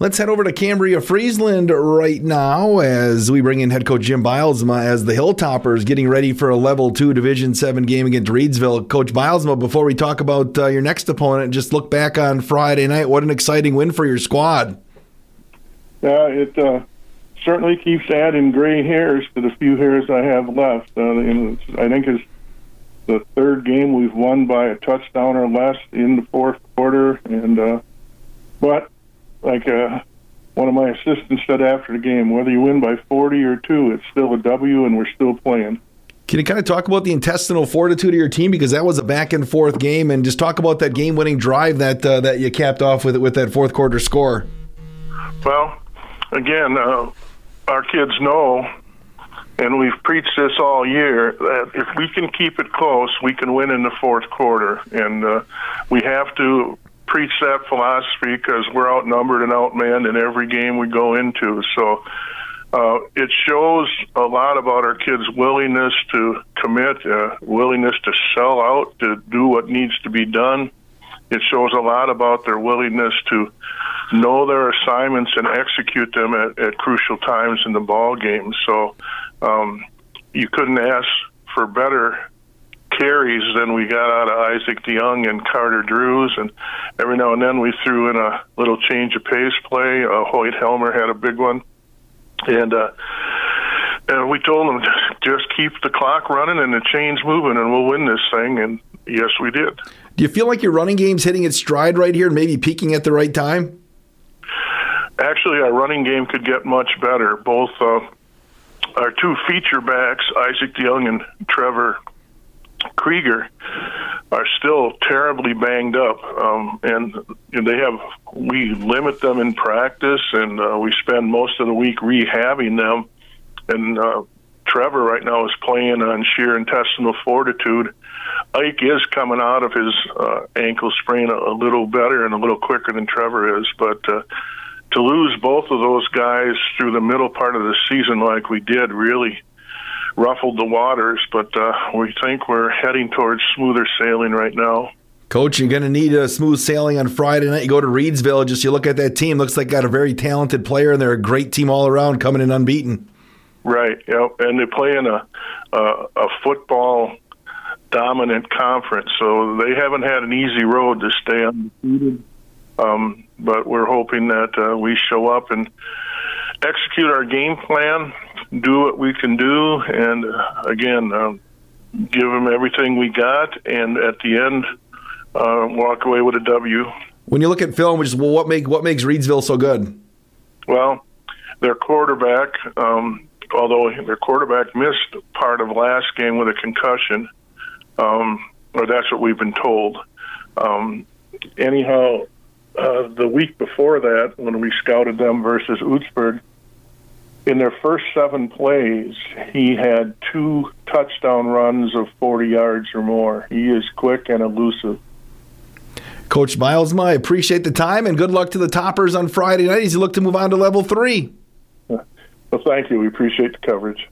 Let's head over to Cambria Friesland right now as we bring in head coach Jim Bylsma as the Hilltoppers getting ready for a level two Division Seven game against Reedsville. Coach Bylsma, before we talk about uh, your next opponent, just look back on Friday night. What an exciting win for your squad! Yeah, it uh, certainly keeps adding gray hairs to the few hairs I have left. Uh, I think it's the third game we've won by a touchdown or less in the fourth quarter, and uh, but like uh, one of my assistants said after the game, whether you win by 40 or two, it's still a W, and we're still playing. Can you kind of talk about the intestinal fortitude of your team because that was a back and forth game, and just talk about that game-winning drive that uh, that you capped off with with that fourth quarter score? Well, again, uh, our kids know, and we've preached this all year that if we can keep it close, we can win in the fourth quarter, and uh, we have to preach that philosophy because we're outnumbered and outmanned in every game we go into. So uh, it shows a lot about our kids' willingness to commit, uh, willingness to sell out, to do what needs to be done. It shows a lot about their willingness to know their assignments and execute them at, at crucial times in the ball game. So um, you couldn't ask for better carries than we got out of Isaac DeYoung and Carter Drews, and every now and then we threw in a little change of pace play. Uh, Hoyt Helmer had a big one, and uh, and we told them just keep the clock running and the chains moving, and we'll win this thing. And yes, we did. Do you feel like your running game's hitting its stride right here, and maybe peaking at the right time? Actually, our running game could get much better. Both uh, our two feature backs, Isaac DeYoung and Trevor Krieger are still terribly banged up, um, and they have. We limit them in practice, and uh, we spend most of the week rehabbing them. And uh, Trevor right now is playing on sheer intestinal fortitude. Ike is coming out of his uh, ankle sprain a, a little better and a little quicker than Trevor is, but uh, to lose both of those guys through the middle part of the season like we did really ruffled the waters, but uh, we think we're heading towards smoother sailing right now. Coach, you're going to need a smooth sailing on Friday night. You go to Reedsville, just you look at that team, looks like got a very talented player, and they're a great team all around, coming in unbeaten. Right. Yep. And they play in a a, a football dominant conference, so they haven't had an easy road to stay undefeated. Um, but we're hoping that uh, we show up and execute our game plan do what we can do, and uh, again, um, give them everything we got, and at the end, uh, walk away with a W. When you look at film, which is well, what make what makes Reedsville so good? Well, their quarterback, um, although their quarterback missed part of last game with a concussion, um, or that's what we've been told. Um, anyhow, uh, the week before that, when we scouted them versus Oostburg, in their first seven plays, he had two touchdown runs of 40 yards or more. He is quick and elusive. Coach Bylsma, I appreciate the time and good luck to the Toppers on Friday night as you look to move on to level three. Well, thank you. We appreciate the coverage.